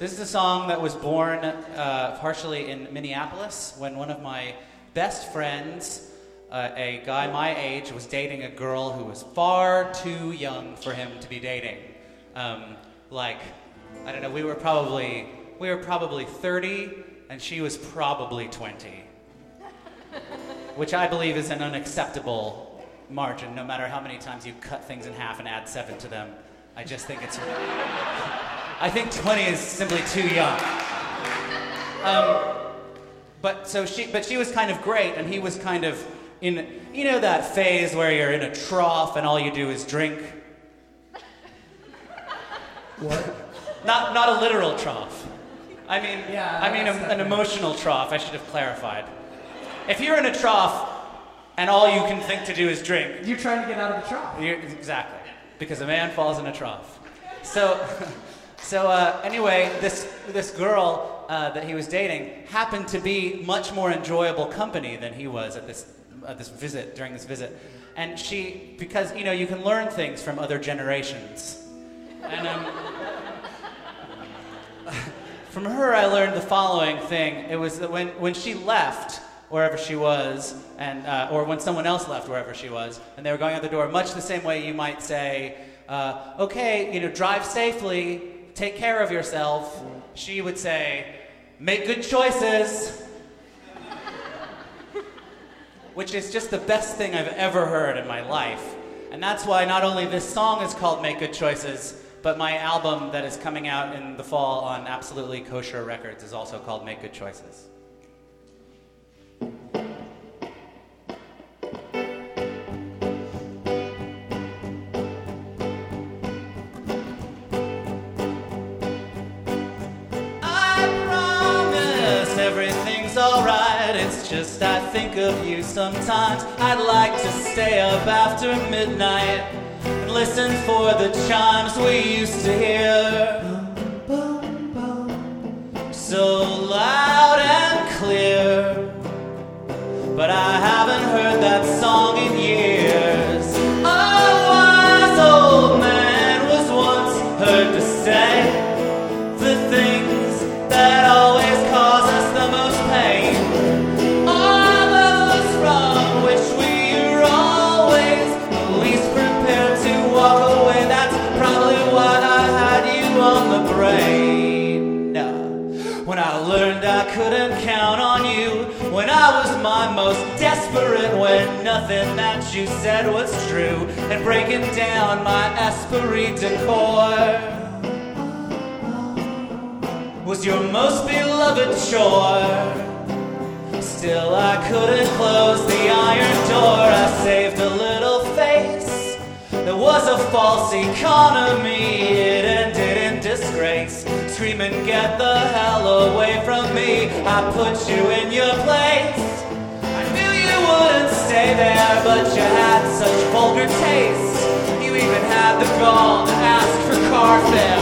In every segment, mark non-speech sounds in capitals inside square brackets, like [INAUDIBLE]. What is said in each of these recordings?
This is a song that was born uh, partially in Minneapolis when one of my best friends, uh, a guy my age, was dating a girl who was far too young for him to be dating. Um, like, I don't know, we were probably we were probably 30 and she was probably 20. [LAUGHS] Which I believe is an unacceptable margin, no matter how many times you cut things in half and add seven to them. I just think it's. I think 20 is simply too young. Um, but so she, but she was kind of great, and he was kind of in, you know, that phase where you're in a trough and all you do is drink. What? Not, not a literal trough. I mean, Yeah, I mean a, an emotional trough. I should have clarified. If you're in a trough and all you can think to do is drink, You're trying to get out of the trough. You're, exactly, because a man falls in a trough. So, [LAUGHS] so uh, anyway, this this girl uh, that he was dating happened to be much more enjoyable company than he was at this at this visit during this visit, and she because you know you can learn things from other generations, and um, [LAUGHS] from her I learned the following thing. It was that when when she left wherever she was, and uh, or when someone else left wherever she was, and they were going out the door, much the same way you might say, uh, "Okay, you know, drive safely, take care of yourself." She would say, "Make good choices." Which is just the best thing I've ever heard in my life. And that's why not only this song is called Make Good Choices, but my album that is coming out in the fall on Absolutely Kosher Records is also called Make Good Choices. Everything's alright. It's just I think of you sometimes. I'd like to stay up after midnight and listen for the chimes we used to hear. Brain. When I learned I couldn't count on you, when I was my most desperate, when nothing that you said was true, and breaking down my esprit de corps was your most beloved chore. Still, I couldn't close the iron door. I saved a little face. There was a false economy. It. Screaming, get the hell away from me. I put you in your place. I knew you wouldn't stay there, but you had such vulgar taste. You even had the gall to ask for car fare.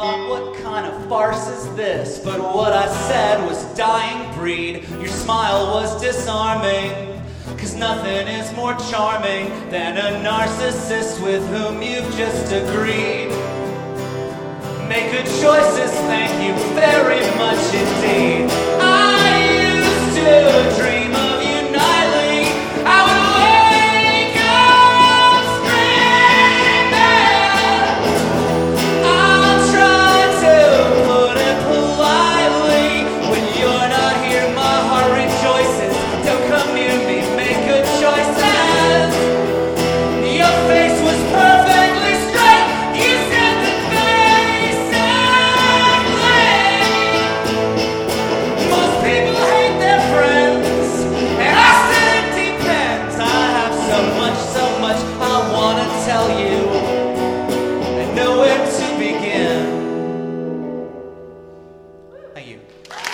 Thought, what kind of farce is this? But what I said was dying breed. Your smile was disarming. Cause nothing is more charming than a narcissist with whom you've just agreed. Make good choices, thank you very much indeed. I Thank you.